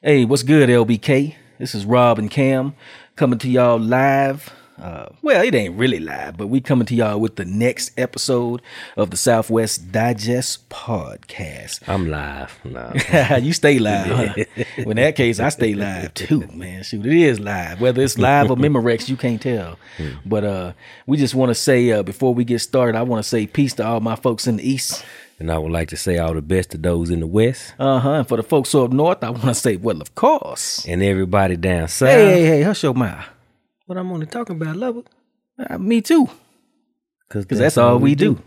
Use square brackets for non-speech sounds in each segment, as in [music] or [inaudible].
Hey, what's good, LBK? This is Rob and Cam coming to y'all live. Uh, well, it ain't really live, but we coming to y'all with the next episode of the Southwest Digest podcast. [laughs] I'm live. No. [laughs] you stay live. [laughs] Huh? well, in that case, I stay live too, man. Shoot, it is live. Whether it's live or Memorex, you can't tell. But uh, we just want to say uh, before we get started, I want to say peace to all my folks in the east. And I would like to say all the best to those in the west Uh huh. And for the folks up north, I want to say, well, of course. and everybody down south. Hey, hey, hey, hush your mouth. What I'm only talking about, love it. Uh, me too. Because Because that's all we do.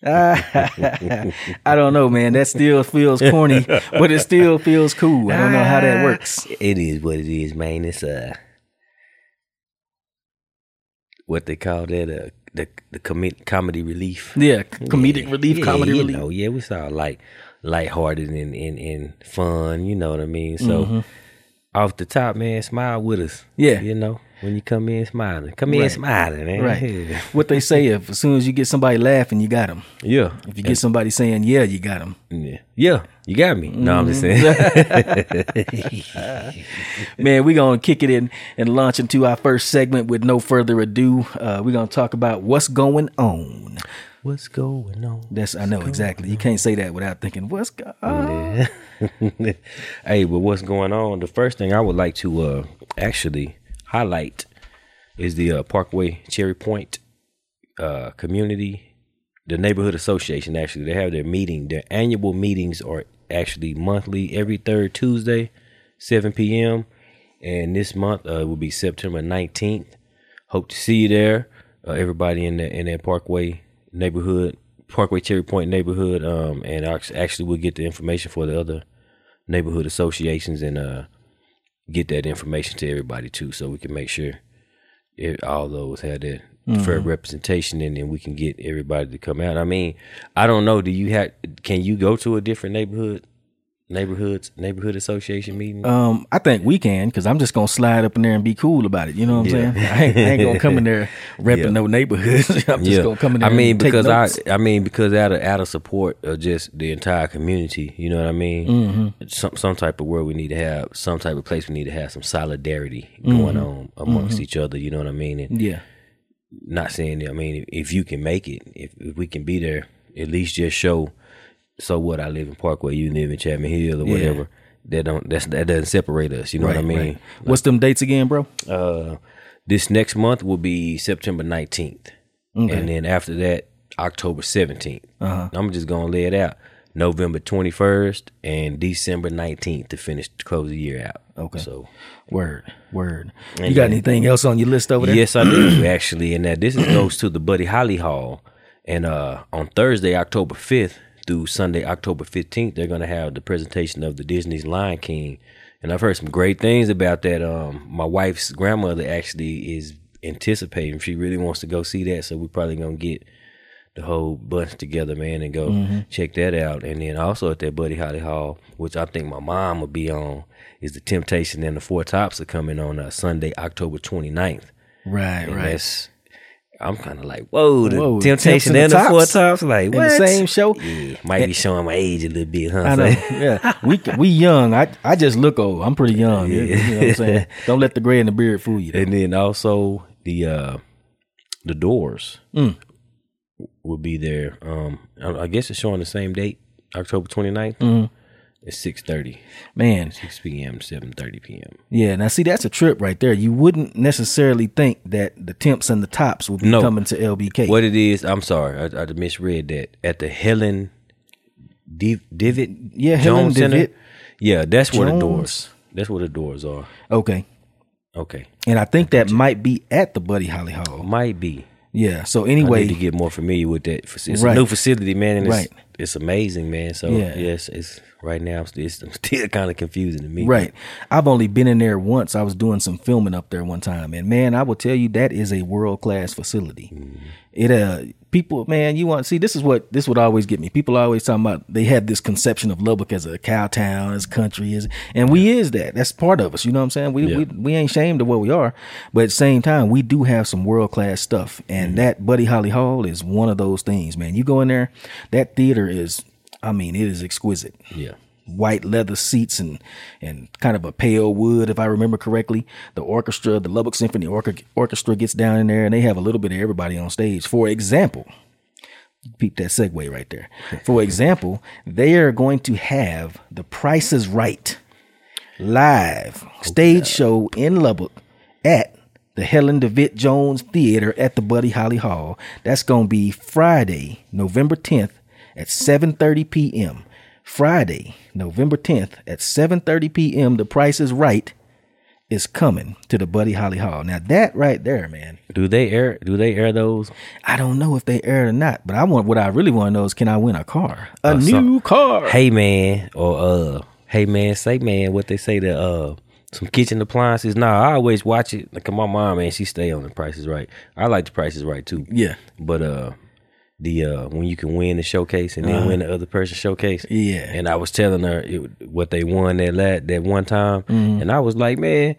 [laughs] I don't know, man. That still feels corny, [laughs] but it still feels cool. I don't know how that works. It is what it is, man. It's uh, what they call that uh, the the comi- comedy relief. Yeah, comedic Yeah, relief, yeah, comedy you relief. Know, yeah, we saw like lighthearted and, and and fun. You know what I mean? So Mm-hmm. off the top, man, smile with us. Yeah. you know when you come in smiling, come in smiling, man. Right. [laughs] What they say, if as soon as you get somebody laughing, you got them. Yeah. If you get somebody saying, yeah, you got them. Yeah. Yeah, you got me. No, I'm just Mm-hmm. saying. [laughs] [laughs] Man, we're going to kick it in and launch into our first segment with no further ado. Uh, we're going to talk about what's going on. What's going on? That's I know exactly. You can't say that without thinking what's going on. hey, but what's going on? The first thing I would like to uh actually highlight is the uh, Parkway Cherry Point uh community, the neighborhood association. Actually, they have their meeting. Their annual meetings are actually monthly, every third Tuesday, seven p.m. And this month uh, will be September nineteenth. Hope to see you there. Uh, everybody in the in that Parkway neighborhood, Parkway Cherry Point neighborhood, um, and actually we'll get the information for the other neighborhood associations and uh, get that information to everybody too, so we can make sure it, all those have that mm-hmm. fair representation, and then we can get everybody to come out. I mean, I don't know. Do you have? Can you go to a different neighborhood? Neighborhoods, neighborhood association meeting. Um, I think we can because I'm just gonna slide up in there and be cool about it. You know what I'm Yeah. saying? I ain't, I ain't gonna come in there [laughs] repping Yeah. no neighborhoods. [laughs] I'm just gonna come in there. I mean, because. I, I mean, because out of out of support of just the entire community, you know what I mean. Mm-hmm. Some some type of where we need to have some type of place we need to have some solidarity Mm-hmm. going on amongst each other. You know what I mean. And yeah, not saying, I mean, if you can make it, if, if we can be there, at least just show. So what? I live in Parkway, you live in Chapman Hill, or Yeah. whatever. That don't that's that doesn't separate us. You know what I mean. right. What's them dates again, bro? Uh, this next month will be September 19th. And then after that, October 17th. Uh-huh. I'm just going to lay it out. November 21st and December 19th to finish to close the year out. Okay. So, Word, word. You got anything else on your list over there? yes, I do actually. And that this is, goes to the Buddy Holly Hall. And uh, on Thursday, October 5th through Sunday, October 15th, they're going to have the presentation of the Disney's Lion King. And I've heard some great things about that. Um, my wife's grandmother actually is anticipating. She really wants to go see that. So we're probably going to get the whole bunch together, man, and go Mm-hmm. check that out. And then also at that Buddy Holly Hall, which I think my mom will be on, is the Temptation and the Four Tops are coming on uh, Sunday, October 29th. Right, And right. that's I'm kind of like, whoa, the Whoa, Temptation and the the Four Tops? Like In what? the same show. Yeah, might be showing my age a little bit, huh? I know. [laughs] Yeah, we we young. I I just look old. I'm pretty young. Yeah. You know what I'm saying? Don't let the gray and the beard fool you. though. and then also the uh the Doors Mm. will be there. Um, I, I guess it's showing the same date, October 29th. Mm-hmm. It's six thirty, Man, six p.m. seven thirty p.m. yeah. Now see, that's a trip right there. You wouldn't necessarily think that the temps and the tops would be No. coming to LBK. What it is, I'm sorry, I, I misread that. At the Helen Div- Divot, Yeah, Helen Jones Center? Divot Yeah, that's where the doors. That's where the doors are. Okay, Okay, and I think that might be at the Buddy Holly Hall. might be. Yeah. So I anyway, need to get more familiar with that. It's Right. a new facility, man, and it's, Right. it's amazing, man. So Yeah. yes, it's right now it's, it's [laughs] still kind of confusing to me. Right. I've only been in there once. I was doing some filming up there one time, and man, I will tell you that is a world class facility. It uh, people, man, you want see this is what this would always get me. People always talking about they have this conception of Lubbock as a cow town, as country is, and we is that. That's part of us. You know what I'm saying? We Yeah. we, we ain't ashamed of what we are, but at the same time, we do have some world class stuff, and mm. that Buddy Holly Hall is one of those things. Man, you go in there, that theater is. I mean, it is exquisite. Yeah. White leather seats and and kind of a pale wood, if I remember correctly. The orchestra, the Lubbock Symphony Orchestra, gets down in there, and they have a little bit of everybody on stage. For example, peep that segue right there. For example, they are going to have The Price is Right live oh, stage show in Lubbock at the Helen DeVitt Jones Theater at the Buddy Holly Hall. That's going to be Friday, November 10th at 7:30 p.m. Friday, November 10th at 7:30 p.m. The Price is Right is coming to the Buddy Holly Hall. Now that right there, man. Do they air? Do they air those? I don't know if they air or not, but I want what I really want to know is can I win a car, a Or new some- car? Hey man, or uh, hey man, say man, what they say to uh, some kitchen appliances. Nah, I always watch it. Like my mom, man, she stay on the prices right. I like the prices right too. Yeah, But uh, the uh, when you can win the showcase and then win the other person's showcase. Uh-huh. Yeah. And I was telling her it, what they won that that one time, Mm-hmm. and I was like, man,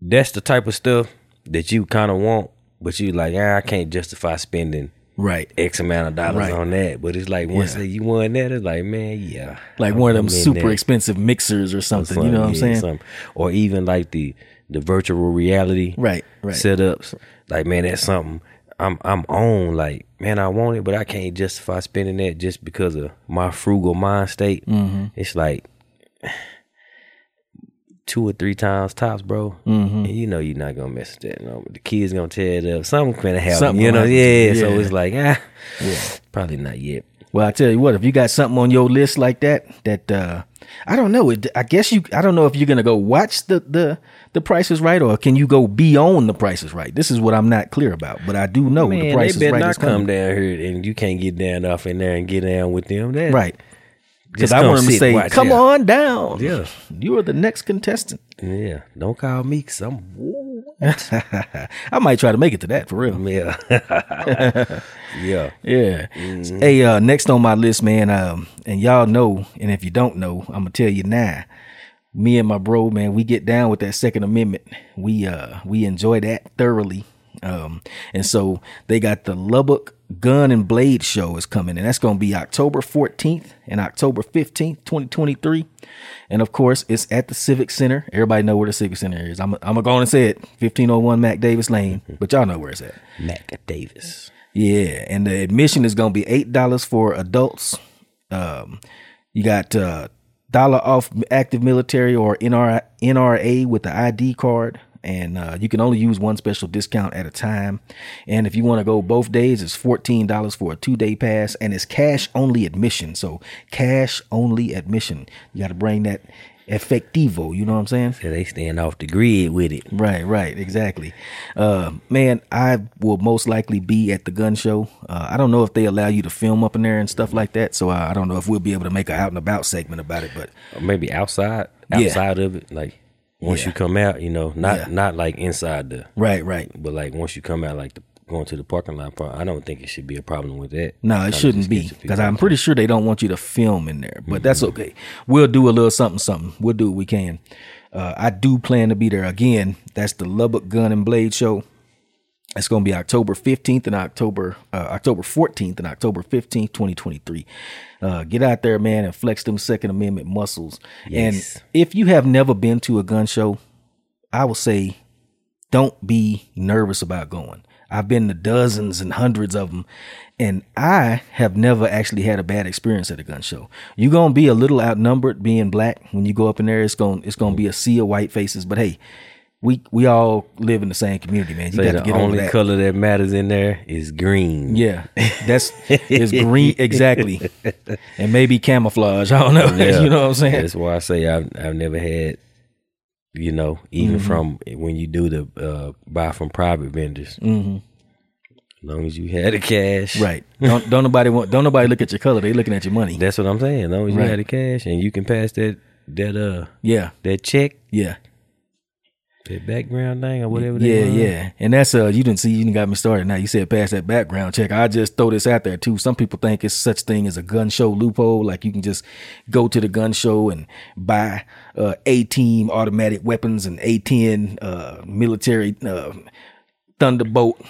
that's the type of stuff that you kind of want, but you like, ah, I can't justify spending right. X amount of dollars Right. on that. But it's like once Yeah. you won that, it's like, man, yeah, Like I'm- one of them super there. expensive mixers or something. You know what I'm saying? something. Or even like the the virtual reality Right, right. setups. Like man, that's something I'm I'm on. Like man, I want it, but I can't justify spending that just because of my frugal mind state. Mm-hmm. It's like [sighs] two or three times tops, bro. Mm-hmm. And you know you're not gonna mess with that. You know, the kids gonna tear it up. Something gonna happen. Something you know, gonna yeah. So it's like ah, yeah. probably not yet. Well, I tell you what, if you got something on your list like that, that uh I don't know. It, I guess you. I don't know if you're gonna go watch the the the Price is Right, or can you go beyond the Price is Right? This is what I'm not clear about, but I do know Man, the they Price is better Right not is come down here and you can't get down off in there and get down with them. That, Right. Because I want them to say, "Come yeah. on down, Yeah. you are the next contestant." Yeah. Don't call me because I'm. [laughs] I might try to make it to that for real. Yeah. [laughs] yeah. Yeah. Hey, uh, next on my list, man, um, and y'all know, and if you don't know, I'm gonna tell you now. Me and my bro, man, we get down with that Second Amendment. We uh we enjoy that thoroughly. Um, and so they got the Lubbock Gun and Blade Show is coming, and that's gonna be October 14th and October 15th, 2023. And of course, it's at the Civic Center. Everybody know where the Civic Center is. I'm I'm gonna go on and say it, 1501 Mac Davis Lane, but y'all know where it's at. Mac Davis. Yeah, and the admission is gonna be eight dollars for adults. Um, you got uh, dollar off active military or NR, NRA with the ID card, and uh, you can only use one special discount at a time. And if you want to go both days, it's fourteen dollars for a two day pass, and it's cash only admission. So cash only admission. You got to bring that effectivo. You know what I'm saying? So they stand off the grid with it. Right, right, exactly. Uh, man, I will most likely be at the gun show. Uh, I don't know if they allow you to film up in there and stuff like that, so uh, I don't know if we'll be able to make an out and about segment about it. But Or maybe outside, Yeah. outside of it. Like once Yeah. you come out, you know, not Yeah. not like inside the, right, right. but like once you come out, like the, going to the parking lot part. I don't think it should be a problem with that. No, it shouldn't be because I'm pretty sure they don't want you to film in there. But that's okay. We'll do a little something, something. We'll do what we can. Uh, I do plan to be there again. That's the Lubbock Gun and Blade Show. It's going to be October 15th and October uh, October 14th and October 15th, 2023. Uh, get out there, man, and flex them Second Amendment muscles. Yes. And if you have never been to a gun show, I will say don't be nervous about going. I've been to dozens and hundreds of them, and I have never actually had a bad experience at a gun show. You're gonna be a little outnumbered being black when you go up in there. It's gonna it's gonna be a sea of white faces, but hey, we we all live in the same community, man. You Say got to the get only that. color that matters in there is green. Yeah, that's it's [laughs] green exactly, and maybe camouflage. I don't know. [laughs] Yeah. you know what I'm saying? That's why I say I've I've never had, you know, even Mm-hmm. from when you do the uh, buy from private vendors. hmm As long as you had the cash, Right. Don't don't nobody want don't nobody look at your color. They looking at your money. That's what I'm saying. As long as you Right. had the cash and you can pass that that uh Yeah. that check, Yeah. That background thing or whatever. Yeah, yeah. And that's uh you didn't see you didn't got me started. Now you said pass that background check. I just throw this out there too. Some people think it's such thing as a gun show loophole. Like you can just go to the gun show and buy uh A team automatic weapons and A ten uh military uh Thunderbolt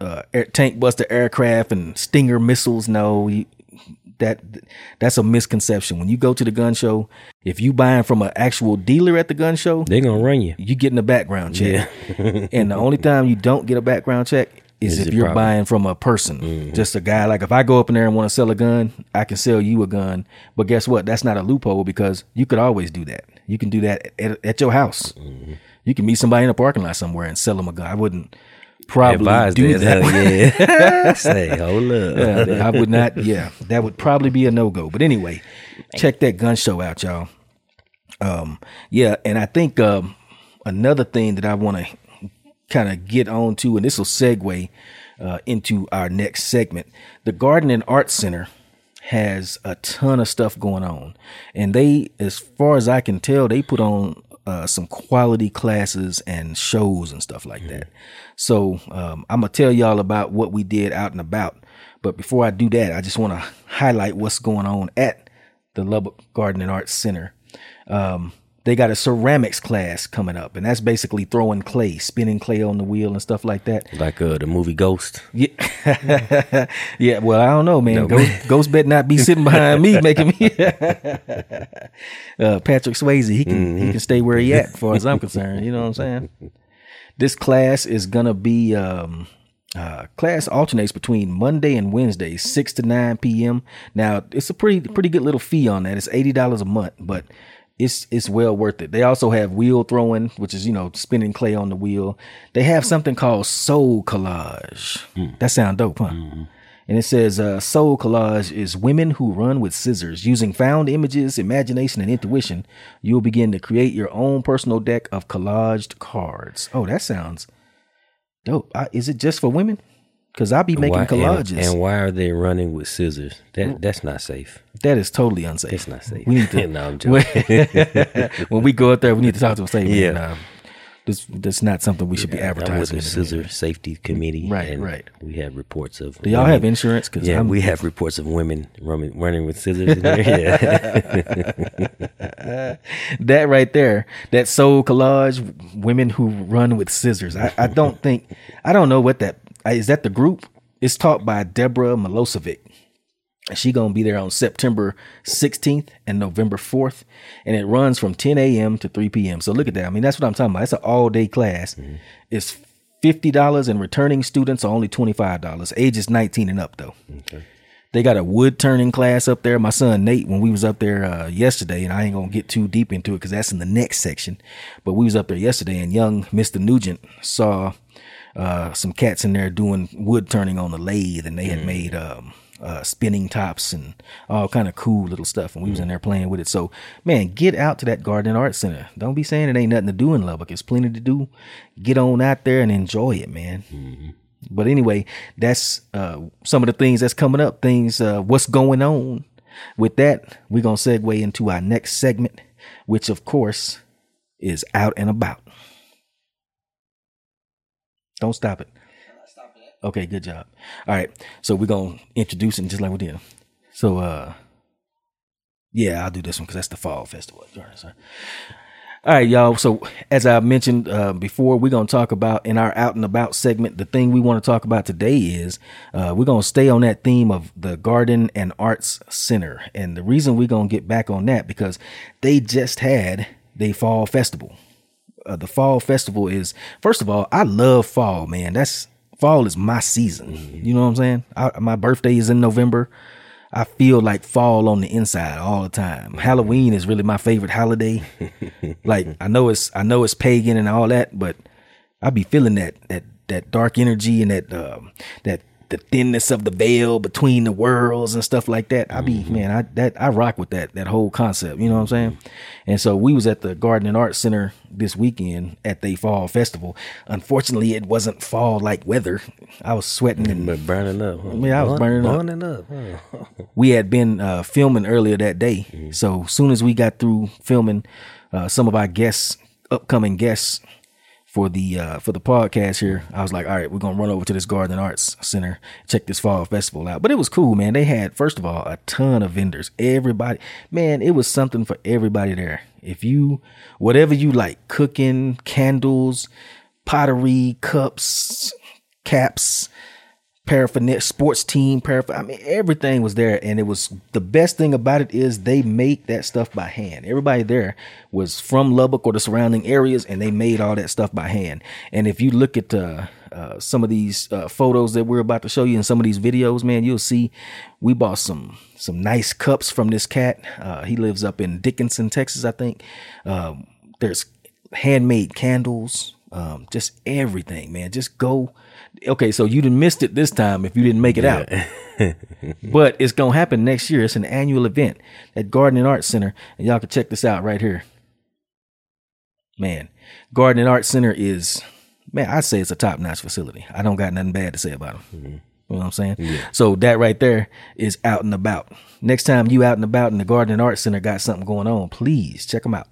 uh air, tank buster aircraft and Stinger missiles. No, you, that that's a misconception. When you go to the gun show, if you buying from an actual dealer at the gun show, They're gonna run you. you getting a background check. [laughs] and the only time you don't get a background check is, Is if you're problem? buying from a person, mm-hmm. just a guy. Like if I go up in there and want to sell a gun, I can sell you a gun. But guess what? That's not a loophole because you could always do that. You can do that at, at your house. Mm-hmm. You can meet somebody in a parking lot somewhere and sell them a gun. I wouldn't probably do that. that. Yeah. [laughs] Say, hold up. Yeah, I would not. Yeah, that would probably be a no go. But anyway, check that gun show out, y'all. Um, yeah, and I think um, another thing that I want to kind of get on to, and this will segue uh, into our next segment. The Garden and Art Center has a ton of stuff going on, and they, as far as I can tell, they put on uh, some quality classes and shows and stuff like that. So um, I'm gonna tell y'all about what we did out and about. But before I do that, I just want to highlight what's going on at the Lubbock Garden and Arts Center. Um, they got a ceramics class coming up, and that's basically throwing clay, spinning clay on the wheel and stuff like that. Like uh, the movie Ghost. Yeah, [laughs] yeah. Well, I don't know, man. Ghost, Ghost better not be sitting behind me making me. [laughs] uh, Patrick Swayze, he can he can stay where he at, as far as I'm concerned. You know what I'm saying? [laughs] This class is gonna be um, uh, class alternates between Monday and Wednesday, six to nine p.m. Now it's a pretty pretty good little fee on that. It's eighty dollars a month, but it's it's well worth it. They also have wheel throwing, which is you know spinning clay on the wheel. They have something called soul collage. That sound dope, huh? And it says uh, soul collage is women who run with scissors using found images, imagination, and intuition. You'll begin to create your own personal deck of collaged cards. Oh, that sounds dope. I, is it just for women? Because I'll be making Why- collages. And, why are they running with scissors? That that's not safe. that is totally unsafe. It's not safe. We need to. [laughs] no, I'm joking. [laughs] when we go out there, we need to talk to them. Say, man, Yeah. This that's not something we should be I'm with advertising. the scissor safety committee. Right, and right. We have reports of. Do y'all have insurance? Because Yeah, I'm, we have reports of women running, running with scissors in there. Yeah. [laughs] that right there, that soul collage, women who run with scissors. I, I don't think, I don't know what that uh. That the group? It's taught by Deborah Milosevic. She gonna be there on September 16th and November 4th, and it runs from 10 a.m. to 3 p.m. So look at that. I mean, that's what I'm talking about. It's an all day class. It's fifty dollars, and returning students are only twenty five dollars. Ages 19 and up though. They got a wood turning class up there. My son Nate, when we was up there uh, yesterday, and I ain't gonna get too deep into it because that's in the next section. But we was up there yesterday, and young Mister Nugent saw uh, some cats in there doing wood turning on the lathe, and they had made um, uh, spinning tops and all kind of cool little stuff. And we was in there playing with it. So man, get out to that Garden Art Center. Don't be saying it ain't nothing to do in Lubbock. It's plenty to do. Get on out there and enjoy it, man. But anyway, that's uh, some of the things that's coming up. Things, uh, what's going on. With that, we're gonna segue into our next segment, which of course is out and about. Don't stop it. Okay, good job. All right, so we're gonna introduce it just like we did. So, uh, yeah, I'll do this one because that's the fall festival. Sorry. All right, y'all. So as I mentioned uh, before, we're gonna talk about in our out and about segment. The thing we want to talk about today is uh, we're gonna stay on that theme of the Garden and Arts Center, and the reason we're gonna get back on that because they just had their fall festival. Uh, the fall festival is first of all, I love fall, man. That's fall is my season. You know what I'm saying? I, my birthday is in November. I feel like fall on the inside all the time. Halloween is really my favorite holiday. [laughs] like I know it's I know it's pagan and all that, but I be feeling that that that dark energy and that um, that the thinness of the veil between the worlds and stuff like that. I be man, I that I rock with that that whole concept. You know what I'm saying? And so we was at the Garden and Art Center this weekend at the fall festival. Unfortunately, it wasn't fall like weather. I was sweating and but burning up. Huh? Yeah, I was burning up. burning up. we had been uh, filming earlier that day. So as soon as we got through filming, uh, some of our guests, upcoming guests for the uh, for the podcast here, I was like, all right, we're gonna run over to this Garden Arts Center, check this fall festival out. But it was cool, man. They had first of all a ton of vendors. Everybody, man, it was something for everybody there. If you whatever you like, cooking, candles, pottery, cups, caps paraphernalia, sports team paraphernalia. I mean, everything was there, and it was the best thing about it is they make that stuff by hand. Everybody there was from Lubbock or the surrounding areas, and they made all that stuff by hand. And if you look at uh, uh, some of these uh, photos that we're about to show you in some of these videos, man, you'll see we bought some some nice cups from this cat. Uh, he lives up in Dickinson, Texas, I think. Um, there's handmade candles, um, just everything, man. Just go. Okay, so you didn't missed it this time if you didn't make it out. but it's gonna happen next year. It's an annual event at Garden and Art Center, and y'all can check this out right here. Man, Garden and Art Center is man, I say it's a top notch facility. I don't got nothing bad to say about them. Mm-hmm. You know what I'm saying? Yeah. So that right there is out and about. Next time you out and about in the Garden and Art Center got something going on, please check them out.